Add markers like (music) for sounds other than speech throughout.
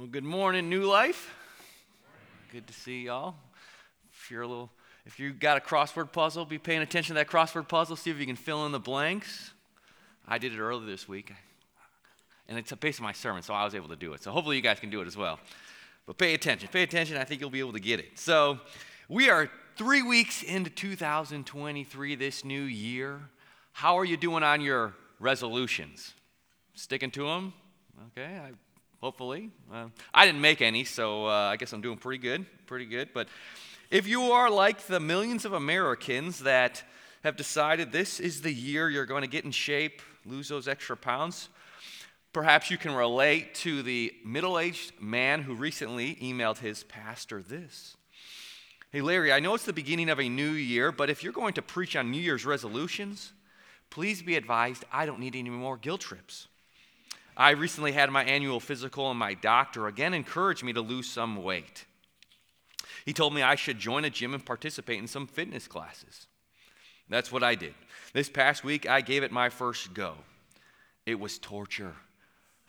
Well, good morning, New Life. Good to see y'all. If you're a little, if you got a crossword puzzle, be paying attention to that crossword puzzle. See if you can fill in the blanks. I did it earlier this week, and it's based on my sermon, so I was able to do it. So hopefully you guys can do it as well. But pay attention. Pay attention. I think you'll be able to get it. So we are three weeks into 2023, this new year. How are you doing on your resolutions? Sticking to them? Okay. I, hopefully. Uh, I didn't make any, so uh, I guess I'm doing pretty good, pretty good. But if you are like the millions of Americans that have decided this is the year you're going to get in shape, lose those extra pounds, perhaps you can relate to the middle aged man who recently emailed his pastor this. Hey, Larry, I know it's the beginning of a new year, but if you're going to preach on New Year's resolutions, please be advised I don't need any more guilt trips. I recently had my annual physical, and my doctor again encouraged me to lose some weight. He told me I should join a gym and participate in some fitness classes. That's what I did. This past week, I gave it my first go. It was torture.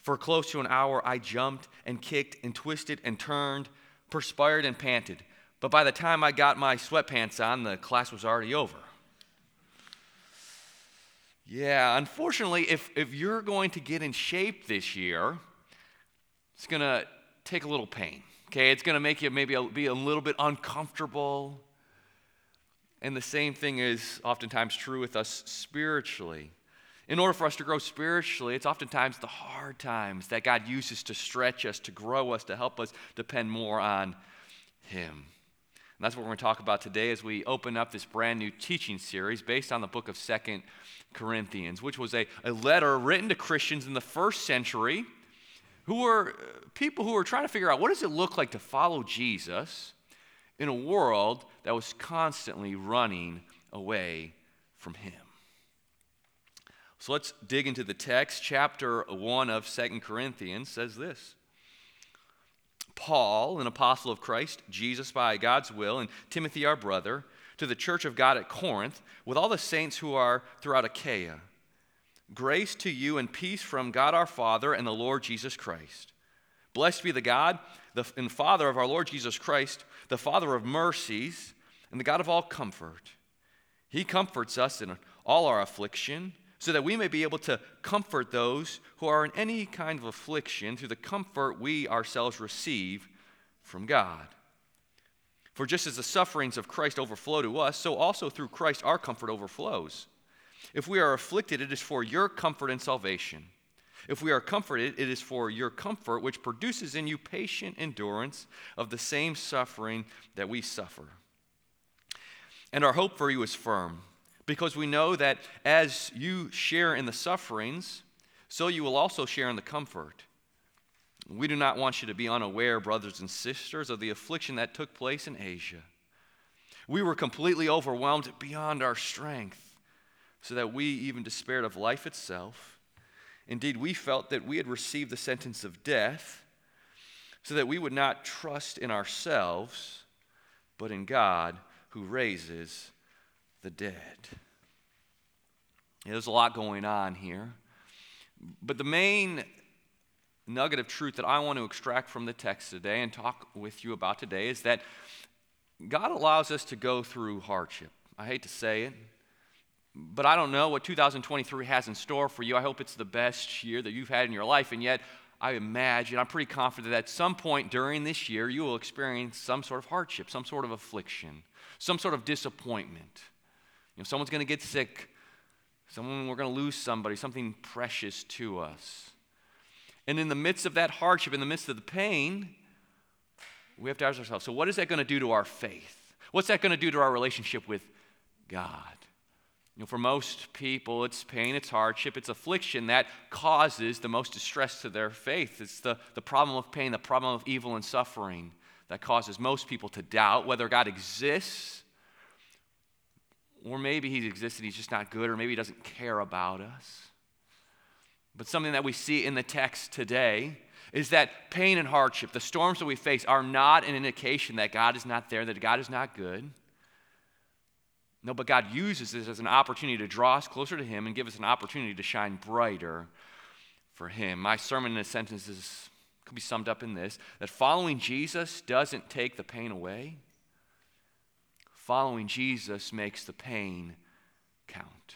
For close to an hour, I jumped and kicked and twisted and turned, perspired and panted. But by the time I got my sweatpants on, the class was already over. Yeah, unfortunately, if, if you're going to get in shape this year, it's going to take a little pain. Okay, it's going to make you maybe be a little bit uncomfortable. And the same thing is oftentimes true with us spiritually. In order for us to grow spiritually, it's oftentimes the hard times that God uses to stretch us, to grow us, to help us depend more on Him. And that's what we're going to talk about today as we open up this brand new teaching series based on the book of Second Corinthians, which was a, a letter written to Christians in the first century who were uh, people who were trying to figure out what does it look like to follow Jesus in a world that was constantly running away from him. So let's dig into the text. Chapter 1 of Second Corinthians says this Paul, an apostle of Christ, Jesus by God's will, and Timothy, our brother, to the church of God at Corinth, with all the saints who are throughout Achaia. Grace to you and peace from God our Father and the Lord Jesus Christ. Blessed be the God the, and Father of our Lord Jesus Christ, the Father of mercies and the God of all comfort. He comforts us in all our affliction, so that we may be able to comfort those who are in any kind of affliction through the comfort we ourselves receive from God. For just as the sufferings of Christ overflow to us, so also through Christ our comfort overflows. If we are afflicted, it is for your comfort and salvation. If we are comforted, it is for your comfort, which produces in you patient endurance of the same suffering that we suffer. And our hope for you is firm, because we know that as you share in the sufferings, so you will also share in the comfort. We do not want you to be unaware, brothers and sisters, of the affliction that took place in Asia. We were completely overwhelmed beyond our strength, so that we even despaired of life itself. Indeed, we felt that we had received the sentence of death, so that we would not trust in ourselves, but in God who raises the dead. There's a lot going on here. But the main nugget of truth that I want to extract from the text today and talk with you about today is that God allows us to go through hardship. I hate to say it, but I don't know what 2023 has in store for you. I hope it's the best year that you've had in your life, and yet I imagine, I'm pretty confident that at some point during this year, you will experience some sort of hardship, some sort of affliction, some sort of disappointment. You know, someone's going to get sick, someone we're going to lose somebody, something precious to us. And in the midst of that hardship, in the midst of the pain, we have to ask ourselves so, what is that going to do to our faith? What's that going to do to our relationship with God? You know, for most people, it's pain, it's hardship, it's affliction that causes the most distress to their faith. It's the, the problem of pain, the problem of evil and suffering that causes most people to doubt whether God exists, or maybe He exists and He's just not good, or maybe He doesn't care about us. But something that we see in the text today is that pain and hardship, the storms that we face, are not an indication that God is not there, that God is not good. No, but God uses this as an opportunity to draw us closer to Him and give us an opportunity to shine brighter for Him. My sermon in a sentence is could be summed up in this that following Jesus doesn't take the pain away, following Jesus makes the pain count.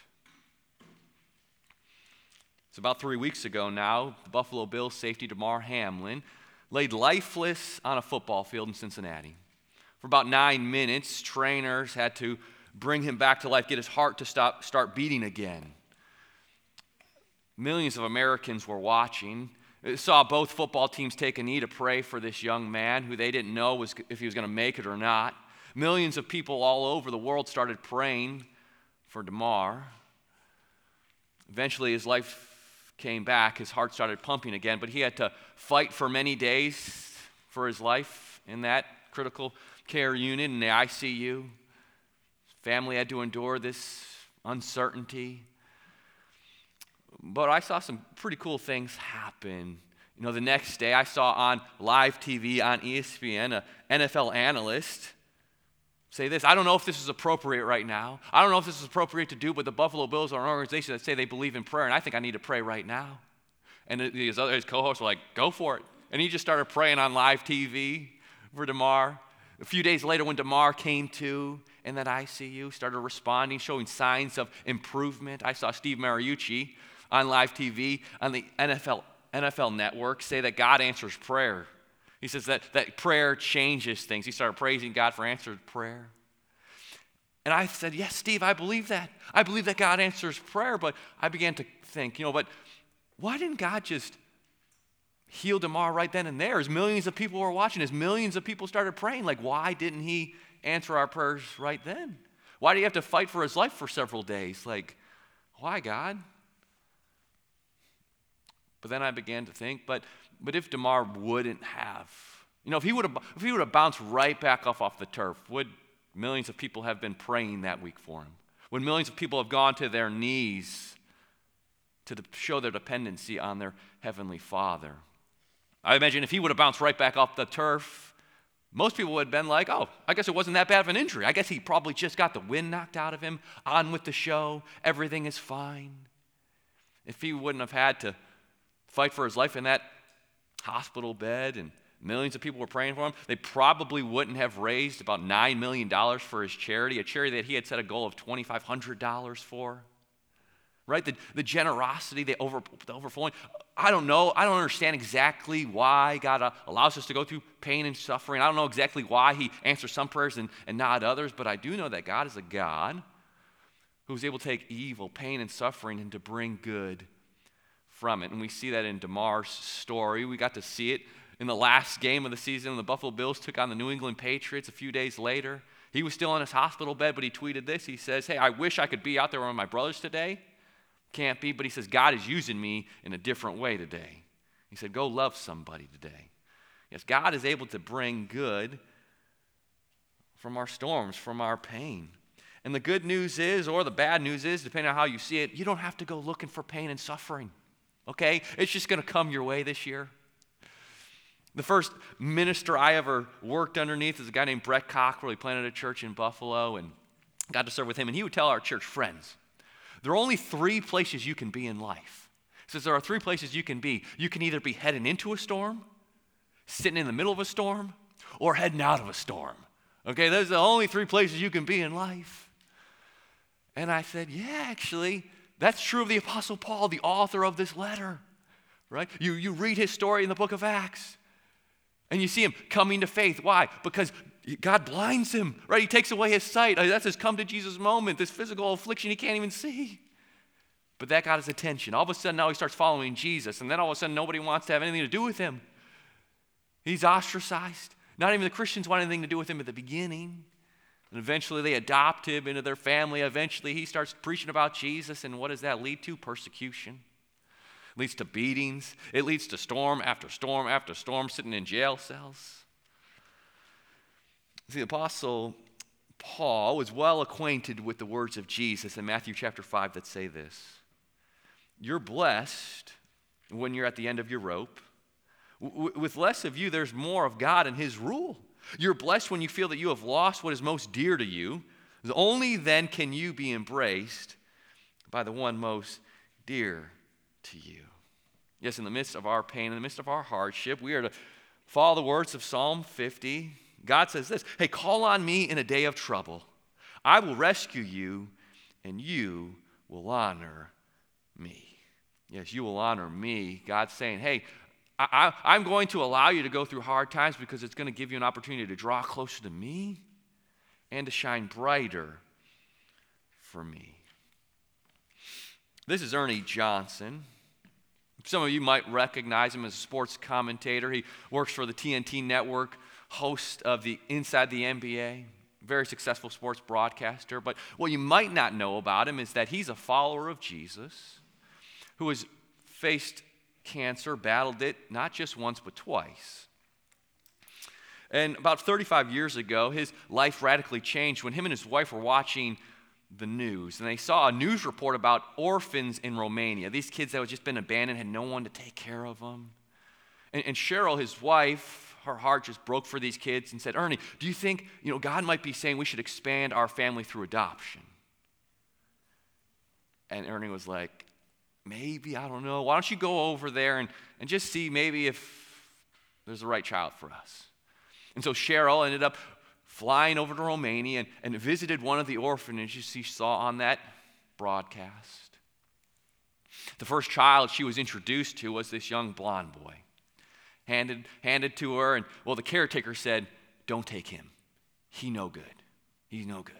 It's about three weeks ago now, the Buffalo Bills safety Damar Hamlin laid lifeless on a football field in Cincinnati. For about nine minutes, trainers had to bring him back to life, get his heart to stop, start beating again. Millions of Americans were watching. Saw both football teams take a knee to pray for this young man who they didn't know was, if he was going to make it or not. Millions of people all over the world started praying for Damar. Eventually, his life came back. His heart started pumping again, but he had to fight for many days for his life in that critical care unit in the ICU. His family had to endure this uncertainty. But I saw some pretty cool things happen. You know, the next day I saw on live TV on ESPN an NFL analyst say this I don't know if this is appropriate right now. I don't know if this is appropriate to do, but the Buffalo Bills are an organization that say they believe in prayer, and I think I need to pray right now. And his other his co-hosts were like, "Go for it!" And he just started praying on live TV for Damar. A few days later, when Damar came to in that ICU, started responding, showing signs of improvement. I saw Steve Mariucci on live TV on the NFL, NFL network say that God answers prayer. He says that, that prayer changes things. He started praising God for answered prayer. And I said, Yes, Steve, I believe that. I believe that God answers prayer. But I began to think, you know, but why didn't God just heal Damar right then and there? As millions of people were watching, as millions of people started praying, like, why didn't He answer our prayers right then? Why do you have to fight for his life for several days? Like, why, God? But then I began to think, but, but if Damar wouldn't have, you know, if he would have, if he would have bounced right back off off the turf, would millions of people have been praying that week for him? Would millions of people have gone to their knees to show their dependency on their heavenly Father? I imagine if he would have bounced right back off the turf, most people would have been like, oh, I guess it wasn't that bad of an injury. I guess he probably just got the wind knocked out of him, on with the show, everything is fine. If he wouldn't have had to fight for his life in that hospital bed and millions of people were praying for him. They probably wouldn't have raised about $9 million for his charity, a charity that he had set a goal of $2,500 for. Right? The, the generosity, the, over, the overflowing. I don't know. I don't understand exactly why God uh, allows us to go through pain and suffering. I don't know exactly why He answers some prayers and, and not others, but I do know that God is a God who's able to take evil, pain, and suffering and to bring good from it. And we see that in Damar's story. We got to see it in the last game of the season when the Buffalo Bills took on the New England Patriots a few days later. He was still in his hospital bed, but he tweeted this. He says, Hey, I wish I could be out there with my brothers today. Can't be, but he says, God is using me in a different way today. He said, Go love somebody today. Yes, God is able to bring good from our storms, from our pain. And the good news is, or the bad news is, depending on how you see it, you don't have to go looking for pain and suffering okay? It's just going to come your way this year. The first minister I ever worked underneath is a guy named Brett Cockrell. He planted a church in Buffalo and got to serve with him. And he would tell our church friends, there are only three places you can be in life. He says there are three places you can be. You can either be heading into a storm, sitting in the middle of a storm, or heading out of a storm. Okay, those are the only three places you can be in life. And I said, yeah, actually, that's true of the Apostle Paul, the author of this letter, right? You, you read his story in the book of Acts and you see him coming to faith. Why? Because God blinds him, right? He takes away his sight. That's his come to Jesus moment, this physical affliction he can't even see. But that got his attention. All of a sudden, now he starts following Jesus, and then all of a sudden, nobody wants to have anything to do with him. He's ostracized. Not even the Christians want anything to do with him at the beginning. And eventually they adopt him into their family. Eventually he starts preaching about Jesus. And what does that lead to? Persecution. It leads to beatings. It leads to storm after storm after storm, sitting in jail cells. See, the apostle Paul was well acquainted with the words of Jesus in Matthew chapter 5 that say this You're blessed when you're at the end of your rope. with less of you, there's more of God and His rule. You're blessed when you feel that you have lost what is most dear to you. Only then can you be embraced by the one most dear to you. Yes, in the midst of our pain, in the midst of our hardship, we are to follow the words of Psalm 50. God says this Hey, call on me in a day of trouble. I will rescue you, and you will honor me. Yes, you will honor me. God's saying, Hey, I, am going to allow you to go through hard times because it's going to give you an opportunity to draw closer to me and to shine brighter for me. This is Ernie Johnson. Some of you might recognize him as a sports commentator. He works for the TNT network, host of the Inside the NBA, very successful sports broadcaster. But what you might not know about him is that he's a follower of Jesus who has faced cancer, battled it not just once, but twice. And about 35 years ago, his life radically changed when him and his wife were watching the news. And they saw a news report about orphans in Romania, these kids that had just been abandoned, had no one to take care of them. And, and Cheryl, his wife, her heart just broke for these kids and said, Ernie, do you think you know, God might be saying we should expand our family through adoption? And Ernie was like, maybe, I don't know. Why don't you go over there and, and just see maybe if there's the right child for us? And so Cheryl ended up flying over to Romania and, and visited one of the orphanages she saw on that broadcast. The first child she was introduced to was this young blonde boy. Handed, handed to her, and well, the caretaker said, Don't take him. He no good. He's no good.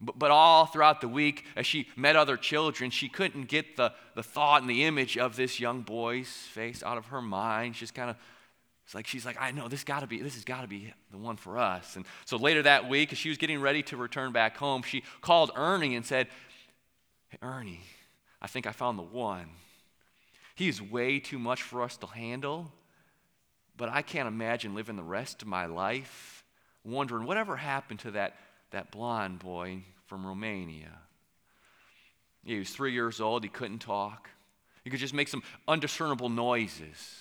But, all throughout the week, as she met other children, she couldn't get the, the thought and the image of this young boy's face out of her mind. She's kind of it's like she's like, I know this got to be this has got to be the one for us. And so later that week, as she was getting ready to return back home, she called Ernie and said, Hey, Ernie, I think I found the one. He is way too much for us to handle, but I can't imagine living the rest of my life wondering whatever happened to that, that blonde boy from Romania. He was three years old, he couldn't talk. He could just make some undiscernible noises.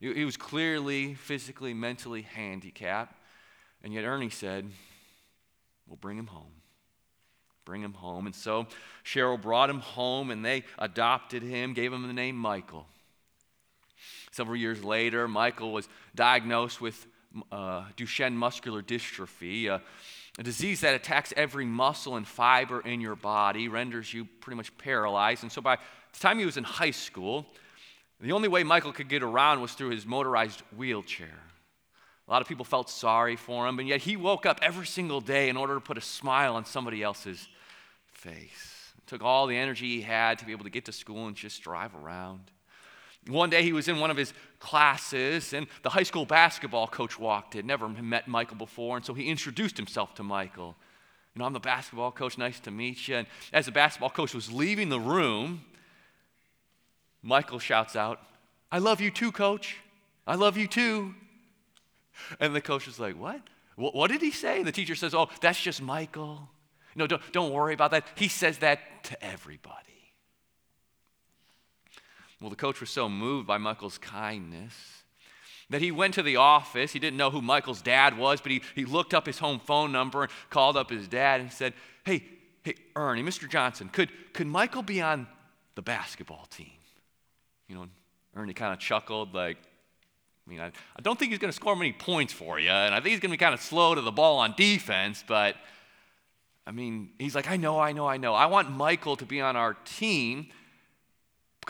He was clearly physically, mentally handicapped. And yet Ernie said, We'll bring him home. Bring him home. And so Cheryl brought him home and they adopted him, gave him the name Michael. Several years later, Michael was diagnosed with uh, Duchenne muscular dystrophy, a disease that attacks every muscle and fiber in your body, renders you pretty much paralyzed. And so by the time he was in high school, the only way Michael could get around was through his motorized wheelchair. A lot of people felt sorry for him, and yet he woke up every single day in order to put a smile on somebody else's face. It took all the energy he had to be able to get to school and just drive around. One day he was in one of his classes, and the high school basketball coach walked in, never met Michael before, and so he introduced himself to Michael. You know, I'm the basketball coach, nice to meet you. And as the basketball coach was leaving the room, Michael shouts out, I love you too, coach. I love you too. And the coach is like, What? What did he say? And the teacher says, Oh, that's just Michael. No, don't, don't worry about that. He says that to everybody. Well, the coach was so moved by Michael's kindness that he went to the office. He didn't know who Michael's dad was, but he, he looked up his home phone number and called up his dad and said, Hey, hey, Ernie, Mr. Johnson, could, could Michael be on the basketball team? You know, Ernie kind of chuckled, like, I mean, I, I don't think he's going to score many points for you, and I think he's going to be kind of slow to the ball on defense, but I mean, he's like, I know, I know, I know. I want Michael to be on our team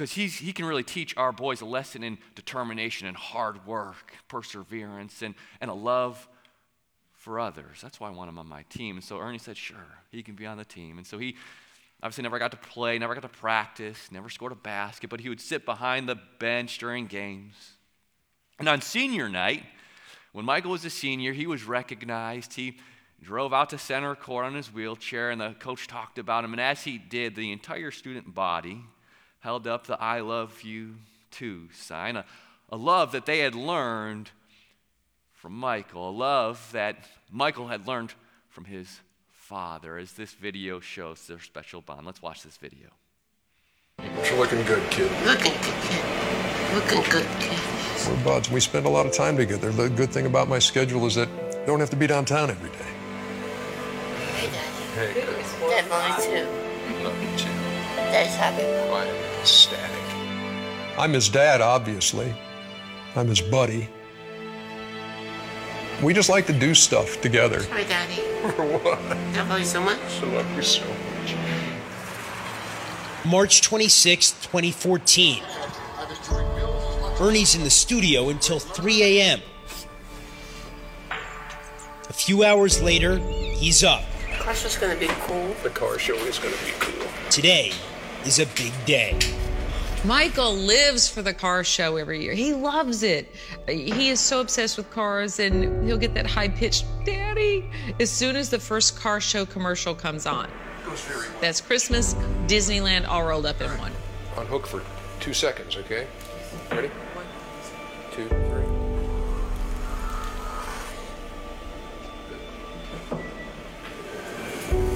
because he's, he can really teach our boys a lesson in determination and hard work, perseverance, and, and a love for others. That's why I want him on my team. And so Ernie said, sure, he can be on the team. And so he Obviously, never got to play, never got to practice, never scored a basket, but he would sit behind the bench during games. And on senior night, when Michael was a senior, he was recognized. He drove out to center court on his wheelchair, and the coach talked about him. And as he did, the entire student body held up the I love you too sign, a, a love that they had learned from Michael, a love that Michael had learned from his father as this video shows their special bond. Let's watch this video. You're looking good, kid. Looking good, kid. Looking good, kid. We're buds. We spend a lot of time together. The good thing about my schedule is that I don't have to be downtown every day. Hey, Daddy. Hey. Dad, mommy too. Love you too. Daddy's happy. Quiet. Static. I'm his dad, obviously. I'm his buddy. We just like to do stuff together. Sorry, Daddy. For (laughs) what? I love you so much. I love you so much. March 26, 2014. Ernie's in the studio until 3 a.m. A few hours later, he's up. Crush is gonna be cool. The car show is going to be cool. Today is a big day. Michael lives for the car show every year. He loves it. He is so obsessed with cars, and he'll get that high pitched "Daddy" as soon as the first car show commercial comes on. That's Christmas, Disneyland, all rolled up in one. On hook for two seconds, okay? Ready? One, two, three.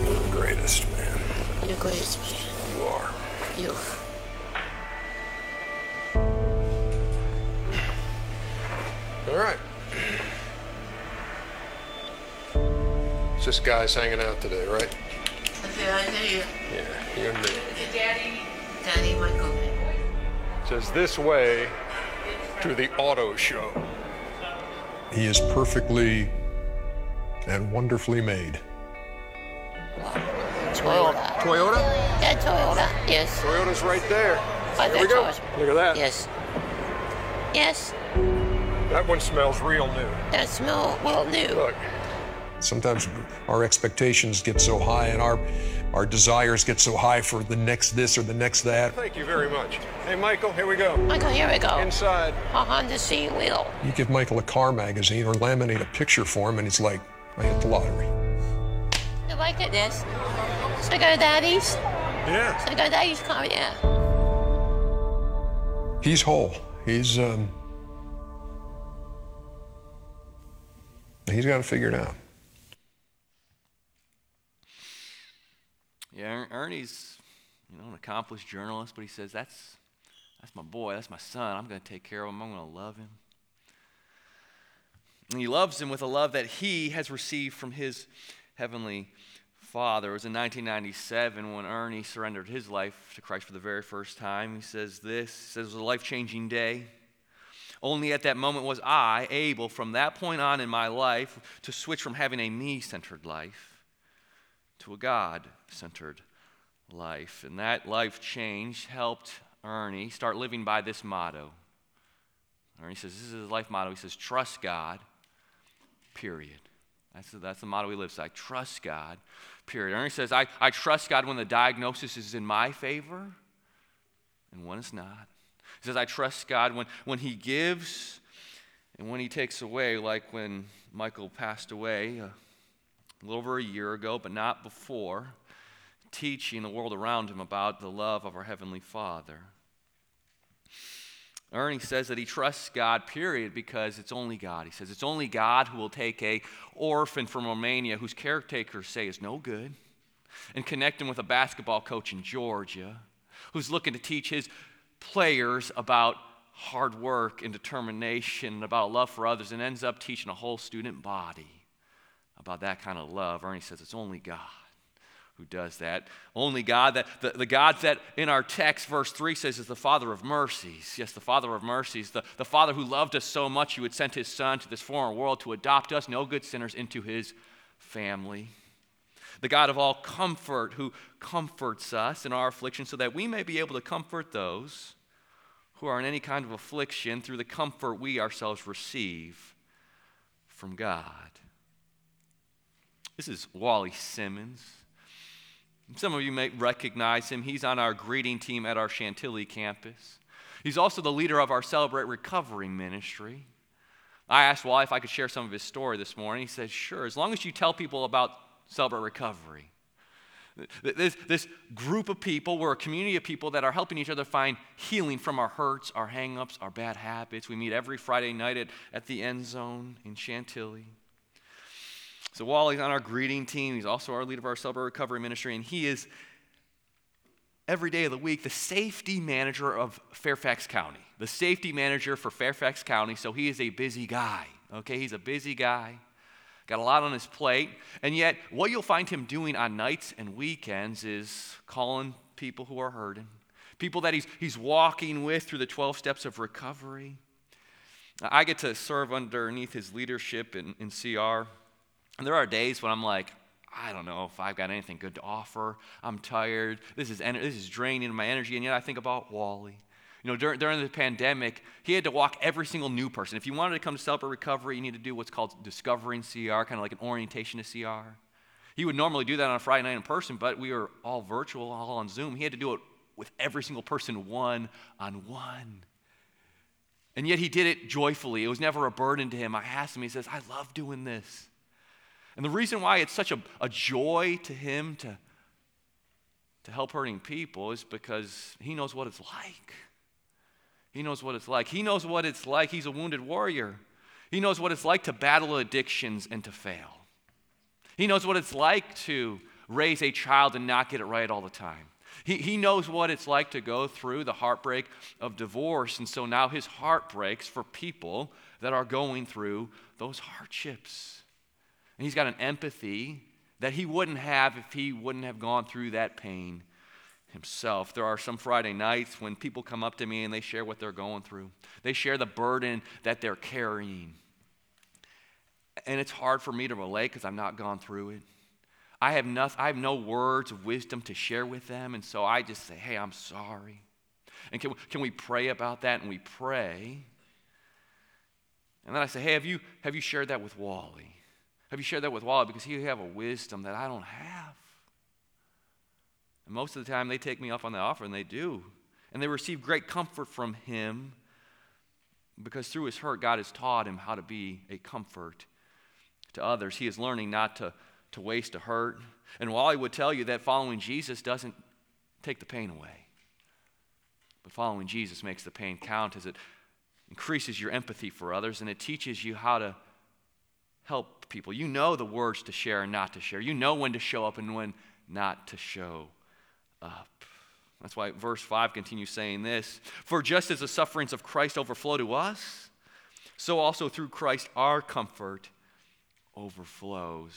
You're the greatest, man. You're great, man. You All right. It's just guys hanging out today, right? Okay, I hear you. Yeah, you and me. Daddy. Daddy, Michael. says this way to the auto show. He is perfectly and wonderfully made. Toyota. Toyota? Yeah, Toyota. Yes. Toyota's right there. Right Here we go. Toyota. Look at that. Yes. Yes. That one smells real new. That smell well new. Look. Sometimes our expectations get so high and our our desires get so high for the next this or the next that. Thank you very much. Hey Michael, here we go. Michael, here we go. Inside. A Honda C wheel. You give Michael a car magazine or laminate a picture for him and he's like, I hit the lottery. You like it, this? Cigar Daddy's? Yeah. Cigar Daddy's car, yeah. He's whole. He's um he's got to figure it out. Yeah, Er- Ernie's, you know, an accomplished journalist, but he says that's that's my boy, that's my son. I'm going to take care of him. I'm going to love him. And he loves him with a love that he has received from his heavenly Father. It was in 1997 when Ernie surrendered his life to Christ for the very first time. He says this. He says it was a life-changing day. Only at that moment was I able, from that point on in my life, to switch from having a me-centered life to a God centered life. And that life change helped Ernie start living by this motto. Ernie says, This is his life motto. He says, Trust God, period. That's the, that's the motto he lives by. Trust God, period. Ernie says, I, I trust God when the diagnosis is in my favor and when it's not. He says, I trust God when, when He gives and when He takes away, like when Michael passed away. Uh, a little over a year ago, but not before, teaching the world around him about the love of our Heavenly Father. Ernie says that he trusts God, period, because it's only God. He says it's only God who will take a orphan from Romania whose caretakers say is no good and connect him with a basketball coach in Georgia who's looking to teach his players about hard work and determination and about love for others and ends up teaching a whole student body about that kind of love. Ernie says it's only God who does that. Only God that the, the God that in our text, verse 3 says is the Father of mercies. Yes, the Father of mercies, the, the Father who loved us so much he would send his Son to this foreign world to adopt us, no good sinners, into his family. The God of all comfort who comforts us in our affliction so that we may be able to comfort those who are in any kind of affliction through the comfort we ourselves receive from God. This is Wally Simmons. Some of you may recognize him. He's on our greeting team at our Chantilly campus. He's also the leader of our Celebrate Recovery ministry. I asked Wally if I could share some of his story this morning. He said, Sure, as long as you tell people about Celebrate Recovery. This, this group of people, we're a community of people that are helping each other find healing from our hurts, our hangups, our bad habits. We meet every Friday night at, at the end zone in Chantilly. So Wally's on our greeting team. He's also our leader of our Celebrate Recovery Ministry, and he is every day of the week the safety manager of Fairfax County. The safety manager for Fairfax County. So he is a busy guy. Okay, he's a busy guy. Got a lot on his plate. And yet, what you'll find him doing on nights and weekends is calling people who are hurting, people that he's, he's walking with through the 12 steps of recovery. I get to serve underneath his leadership in, in CR. And there are days when I'm like, I don't know if I've got anything good to offer. I'm tired. This is, this is draining my energy. And yet I think about Wally. You know, during, during the pandemic, he had to walk every single new person. If you wanted to come to Celebrate Recovery, you need to do what's called discovering CR, kind of like an orientation to CR. He would normally do that on a Friday night in person, but we were all virtual, all on Zoom. He had to do it with every single person one on one. And yet he did it joyfully. It was never a burden to him. I asked him, he says, I love doing this. And the reason why it's such a, a joy to him to, to help hurting people is because he knows what it's like. He knows what it's like. He knows what it's like. He's a wounded warrior. He knows what it's like to battle addictions and to fail. He knows what it's like to raise a child and not get it right all the time. He, he knows what it's like to go through the heartbreak of divorce. And so now his heart breaks for people that are going through those hardships. And he's got an empathy that he wouldn't have if he wouldn't have gone through that pain himself. There are some Friday nights when people come up to me and they share what they're going through, they share the burden that they're carrying. And it's hard for me to relate because I've not gone through it. I have, nothing, I have no words of wisdom to share with them, and so I just say, hey, I'm sorry. And can we, can we pray about that? And we pray. And then I say, hey, have you, have you shared that with Wally? Have you shared that with Wally? Because he have a wisdom that I don't have. And most of the time, they take me up on the offer, and they do. And they receive great comfort from him because through his hurt, God has taught him how to be a comfort to others. He is learning not to, to waste a hurt. And Wally would tell you that following Jesus doesn't take the pain away, but following Jesus makes the pain count as it increases your empathy for others and it teaches you how to help people. You know the words to share and not to share, you know when to show up and when not to show up. That's why verse 5 continues saying this For just as the sufferings of Christ overflow to us, so also through Christ our comfort overflows.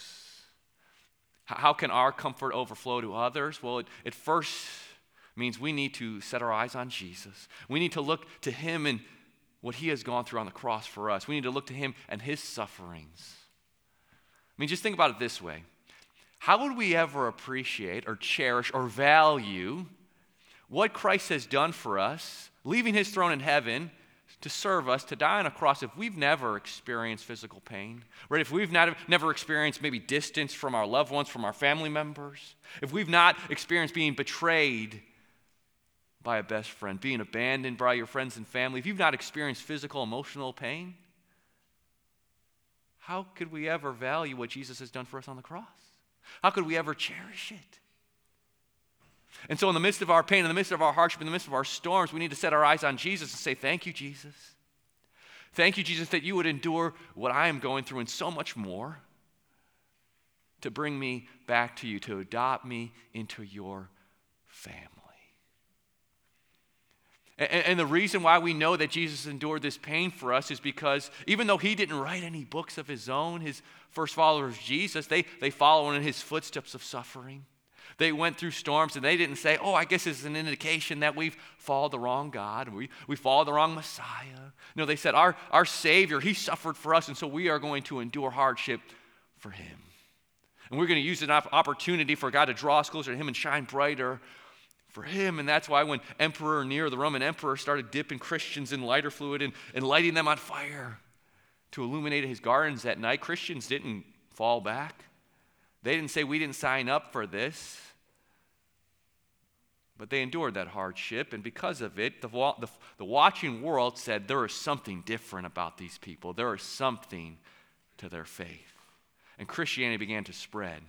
How can our comfort overflow to others? Well, it, it first means we need to set our eyes on Jesus. We need to look to Him and what He has gone through on the cross for us. We need to look to Him and His sufferings. I mean, just think about it this way. How would we ever appreciate or cherish or value what Christ has done for us, leaving his throne in heaven to serve us, to die on a cross, if we've never experienced physical pain, right? If we've not, never experienced maybe distance from our loved ones, from our family members, if we've not experienced being betrayed by a best friend, being abandoned by your friends and family, if you've not experienced physical, emotional pain, how could we ever value what Jesus has done for us on the cross? How could we ever cherish it? And so, in the midst of our pain, in the midst of our hardship, in the midst of our storms, we need to set our eyes on Jesus and say, Thank you, Jesus. Thank you, Jesus, that you would endure what I am going through and so much more to bring me back to you, to adopt me into your family. And, and, the reason why we know that Jesus endured this pain for us is because even though he didn't write any books of his own, his first followers, Jesus, they, they follow in his footsteps of suffering. They went through storms and they didn't say, oh, I guess is an indication that we've followed the wrong God, we, we followed the wrong Messiah. No, they said, our, our Savior, He suffered for us, and so we are going to endure hardship for Him. And we're going to use an opportunity for God to draw us closer to Him and shine brighter for him. And that's why when Emperor Nero, the Roman emperor, started dipping Christians in lighter fluid and, and lighting them on fire to illuminate his gardens at night, Christians didn't fall back. They didn't say, We didn't sign up for this. But they endured that hardship, and because of it, the, the, the watching world said there is something different about these people. There is something to their faith. And Christianity began to spread.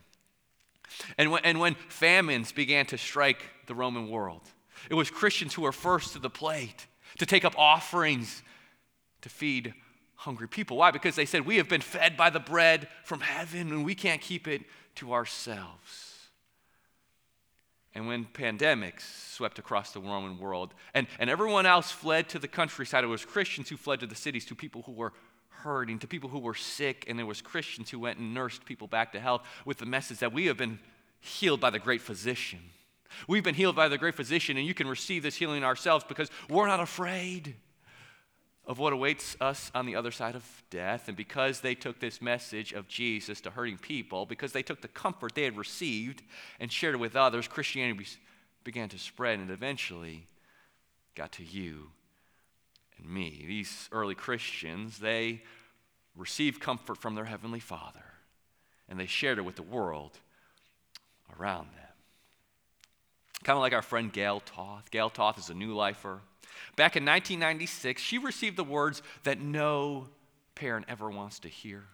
And when, and when famines began to strike the Roman world, it was Christians who were first to the plate to take up offerings to feed hungry people. Why? Because they said, We have been fed by the bread from heaven and we can't keep it to ourselves. And when pandemics swept across the Roman world and, and everyone else fled to the countryside, it was Christians who fled to the cities, to people who were hurting, to people who were sick, and there was Christians who went and nursed people back to health with the message that we have been healed by the great physician. We've been healed by the great physician, and you can receive this healing ourselves because we're not afraid of what awaits us on the other side of death. And because they took this message of Jesus to hurting people, because they took the comfort they had received and shared it with others, Christianity began to spread and eventually got to you and me. These early Christians, they received comfort from their Heavenly Father and they shared it with the world around them. Kind of like our friend Gail Toth. Gail Toth is a new lifer. Back in 1996, she received the words that no parent ever wants to hear.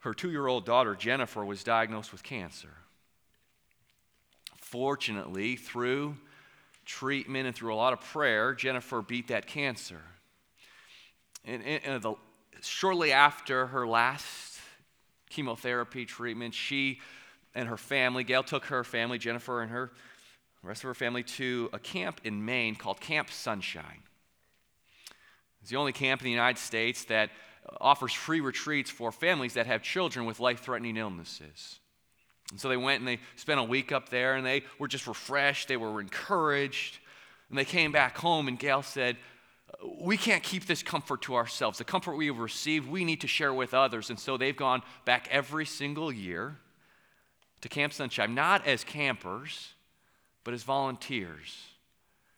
Her two year old daughter, Jennifer, was diagnosed with cancer. Fortunately, through treatment and through a lot of prayer, Jennifer beat that cancer. And, and, the, shortly after her last chemotherapy treatment, she and her family, Gail took her family, Jennifer and her rest of her family, to a camp in Maine called Camp Sunshine. It's the only camp in the United States that offers free retreats for families that have children with life threatening illnesses. And so they went and they spent a week up there and they were just refreshed, they were encouraged. And they came back home, and Gail said, We can't keep this comfort to ourselves. The comfort we have received, we need to share with others. And so they've gone back every single year to Camp Sunshine, not as campers, but as volunteers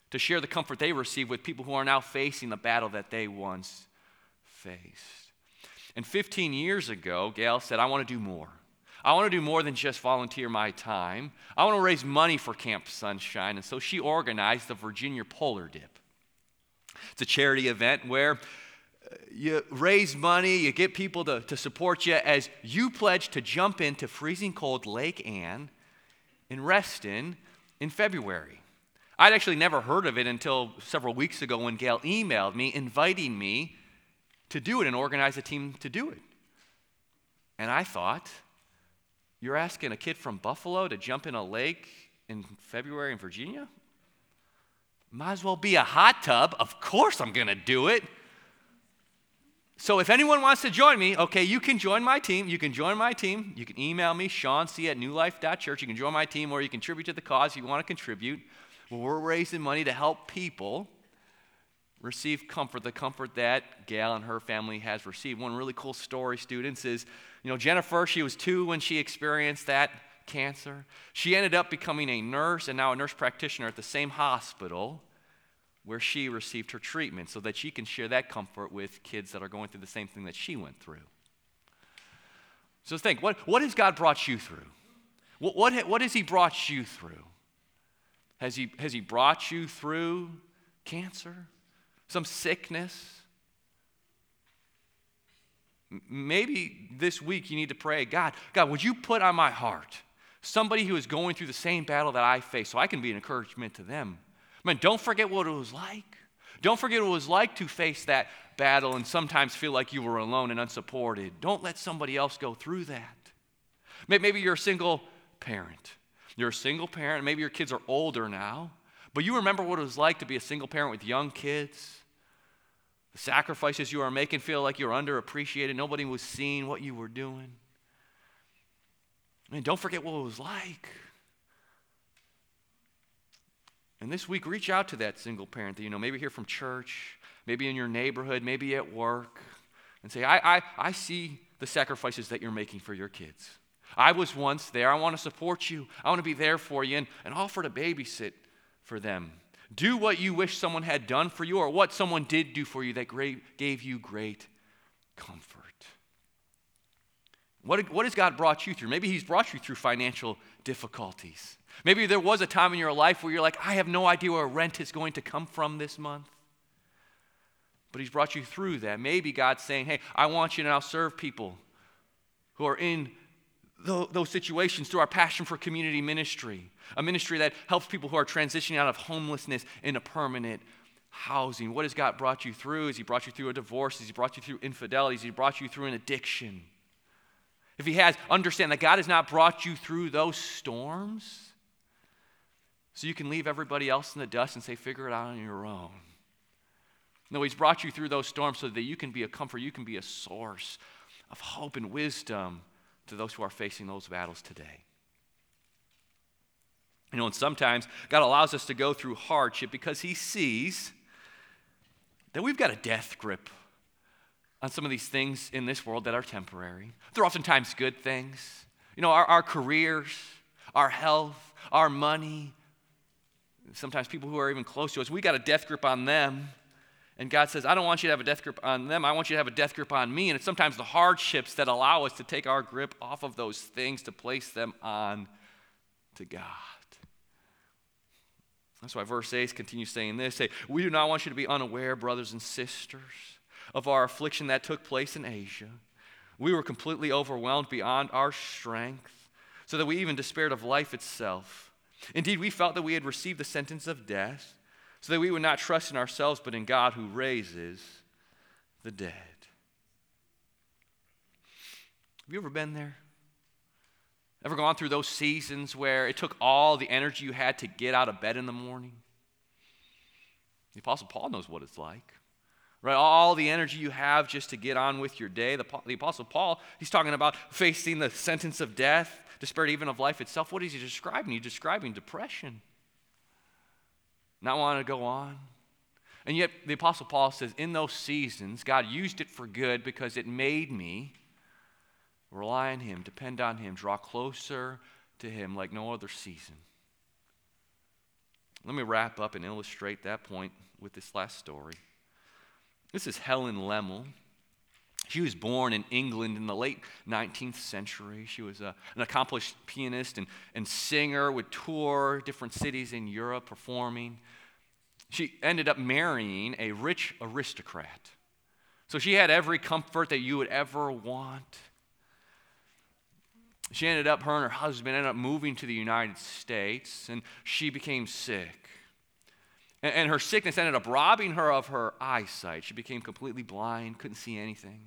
to share the comfort they receive with people who are now facing the battle that they once faced. And 15 years ago, Gail said, I want to do more. I want to do more than just volunteer my time. I want to raise money for Camp Sunshine. And so she organized the Virginia Polar Dip. It's a charity event where uh, you raise money, you get people to, to support you as you pledge to jump into freezing cold Lake Anne in Reston in February. I'd actually never heard of it until several weeks ago when Gail emailed me inviting me to do it and organize a team to do it. And I thought, you're asking a kid from Buffalo to jump in a lake in February in Virginia? Might as well be a hot tub. Of course I'm going to do it. So if anyone wants to join me, okay, you can join my team. You can join my team. You can email me, Sean C at newlife.church. You can join my team or you contribute to the cause you want to contribute. Well, we're raising money to help people receive comfort, the comfort that Gail and her family has received. One really cool story, students, is you know, Jennifer, she was two when she experienced that cancer. She ended up becoming a nurse and now a nurse practitioner at the same hospital where she received her treatment so that she can share that comfort with kids that are going through the same thing that she went through. So think what, what has God brought you through? What, what, what has He brought you through? Has he, has he brought you through cancer? Some sickness? Maybe this week you need to pray God, God, would you put on my heart somebody who is going through the same battle that I face so I can be an encouragement to them? Man, don't forget what it was like. Don't forget what it was like to face that battle and sometimes feel like you were alone and unsupported. Don't let somebody else go through that. Maybe you're a single parent. You're a single parent, maybe your kids are older now, but you remember what it was like to be a single parent with young kids. The sacrifices you are making feel like you're underappreciated. Nobody was seeing what you were doing. And don't forget what it was like. And this week, reach out to that single parent that you know, maybe here from church, maybe in your neighborhood, maybe at work, and say, I, I, I see the sacrifices that you're making for your kids. I was once there. I want to support you. I want to be there for you and, and offer to babysit for them. Do what you wish someone had done for you or what someone did do for you that gave you great comfort. What, what has God brought you through? Maybe He's brought you through financial difficulties. Maybe there was a time in your life where you're like, I have no idea where rent is going to come from this month. But He's brought you through that. Maybe God's saying, Hey, I want you to now serve people who are in those situations through our passion for community ministry, a ministry that helps people who are transitioning out of homelessness into permanent housing. What has God brought you through? Has He brought you through a divorce? Has He brought you through infidelity? Has He brought you through an addiction? If He has, understand that God has not brought you through those storms so you can leave everybody else in the dust and say, figure it out on your own. No, He's brought you through those storms so that you can be a comfort, you can be a source of hope and wisdom to those who are facing those battles today. You know, and sometimes God allows us to go through hardship because He sees that we've got a death grip on some of these things in this world that are temporary. They're oftentimes good things. You know, our, our careers, our health, our money, sometimes people who are even close to us, we got a death grip on them. And God says, I don't want you to have a death grip on them. I want you to have a death grip on me. And it's sometimes the hardships that allow us to take our grip off of those things to place them on to God. That's why verse 8 continues saying this say, We do not want you to be unaware, brothers and sisters, of our affliction that took place in Asia. We were completely overwhelmed beyond our strength, so that we even despaired of life itself. Indeed, we felt that we had received the sentence of death, so that we would not trust in ourselves, but in God who raises the dead. Have you ever been there? Ever gone through those seasons where it took all the energy you had to get out of bed in the morning? The Apostle Paul knows what it's like. Right? All the energy you have just to get on with your day. The, the Apostle Paul, he's talking about facing the sentence of death, despair even of life itself. What is he describing? He's describing depression, not wanting to go on. And yet, the Apostle Paul says, in those seasons, God used it for good because it made me Rely on Him, depend on Him, draw closer to Him like no other season. Let me wrap up and illustrate that point with this last story. This is Helen Lemmel. She was born in England in the late 19th century. She was a, an accomplished pianist and, and singer, would tour different cities in Europe performing. She ended up marrying a rich aristocrat. So she had every comfort that you would ever want. She ended up, her and her husband ended up moving to the United States, and she became sick. And, and her sickness ended up robbing her of her eyesight. She became completely blind, couldn't see anything.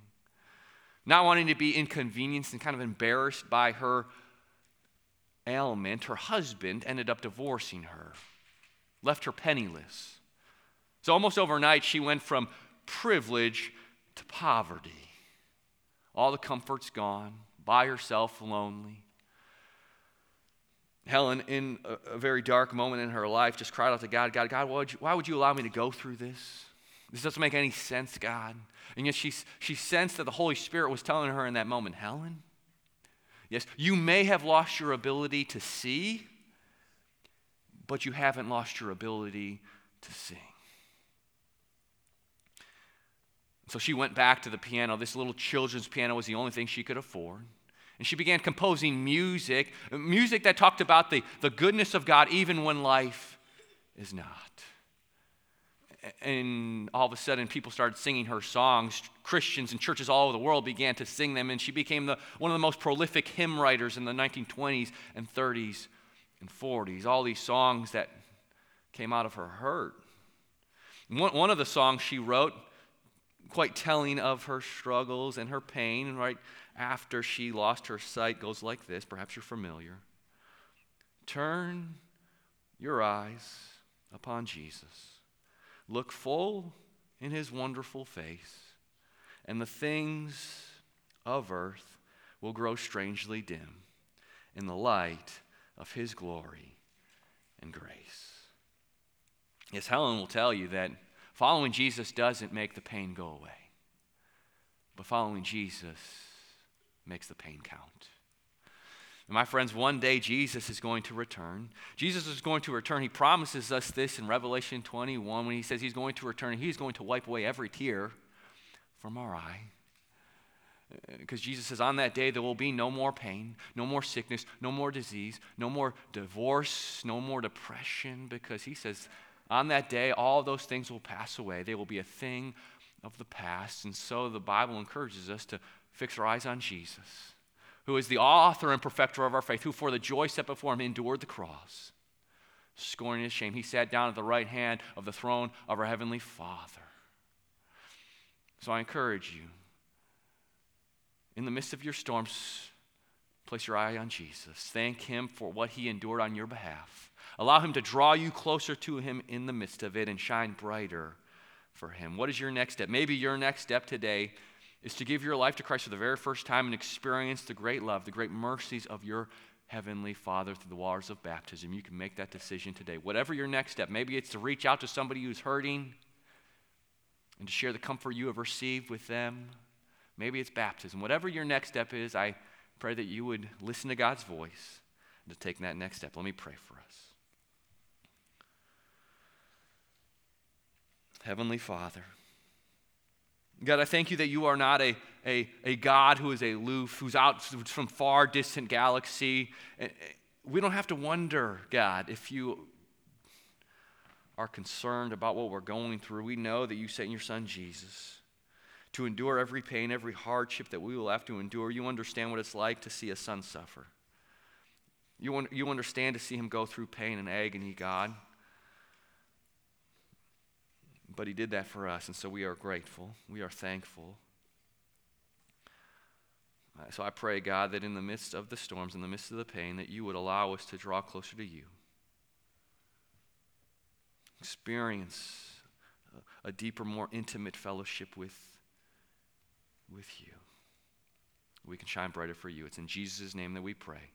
Not wanting to be inconvenienced and kind of embarrassed by her ailment, her husband ended up divorcing her, left her penniless. So almost overnight, she went from privilege to poverty. All the comforts gone by herself, lonely. Helen, in a, very dark moment in her life, just cried out to God, God, God, why would, you, why would you allow me to go through this? This doesn't make any sense, God. And yet she, she sensed that the Holy Spirit was telling her in that moment, Helen, yes, you may have lost your ability to see, but you haven't lost your ability to sing. So she went back to the piano. This little children's piano was the only thing she could afford. And she began composing music, music that talked about the, the goodness of God even when life is not. And all of a sudden, people started singing her songs. Christians and churches all over the world began to sing them, and she became the, one of the most prolific hymn writers in the 1920s and 30s and 40s. All these songs that came out of her heart One, one of the songs she wrote quite telling of her struggles and her pain. and right after she lost her sight goes like this. Perhaps you're familiar. Turn your eyes upon Jesus. Look full in his wonderful face, and the things of earth will grow strangely dim in the light of his glory and grace. Yes, Helen will tell you that Following Jesus doesn't make the pain go away, but following Jesus makes the pain count. And my friends, one day Jesus is going to return. Jesus is going to return. He promises us this in Revelation 21 when he says he's going to return. He's going to wipe away every tear from our eye. Because Jesus says, on that day, there will be no more pain, no more sickness, no more disease, no more divorce, no more depression. Because he says, on that day, all those things will pass away. They will be a thing of the past. And so the Bible encourages us to fix our eyes on Jesus, who is the author and perfecter of our faith, who for the joy set before him endured the cross, scorning his shame. He sat down at the right hand of the throne of our heavenly Father. So I encourage you, in the midst of your storms, place your eye on Jesus. Thank him for what he endured on your behalf. Allow Him to draw you closer to Him in the midst of it and shine brighter for Him. What is your next step? Maybe your next step today is to give your life to Christ for the very first time and experience the great love, the great mercies of your Heavenly Father through the waters of baptism. You can make that decision today. Whatever your next step, maybe it's to reach out to somebody who's hurting and to share the comfort you have received with them. Maybe it's baptism. Whatever your next step is, I pray that you would listen to God's voice and to take that next step. Let me pray for us. Heavenly Father, God, I thank you that you are not a, a, a God who is aloof, who's out from far distant galaxy. Eh, eh, we don't have to wonder, God, if you are concerned about what we're going through. We know that you sent your son Jesus to endure every pain, every hardship that we will have to endure. You understand what it's like to see a son suffer. You, you understand to see him go through pain and agony, God. But he did that for us, and so we are grateful. We are thankful. Uh, so I pray, God, that in the midst of the storms, in the midst of the pain, that you would allow us to draw closer to you. Experience a deeper, more intimate fellowship with, with you. We can shine brighter for you. It's in Jesus' name that we pray.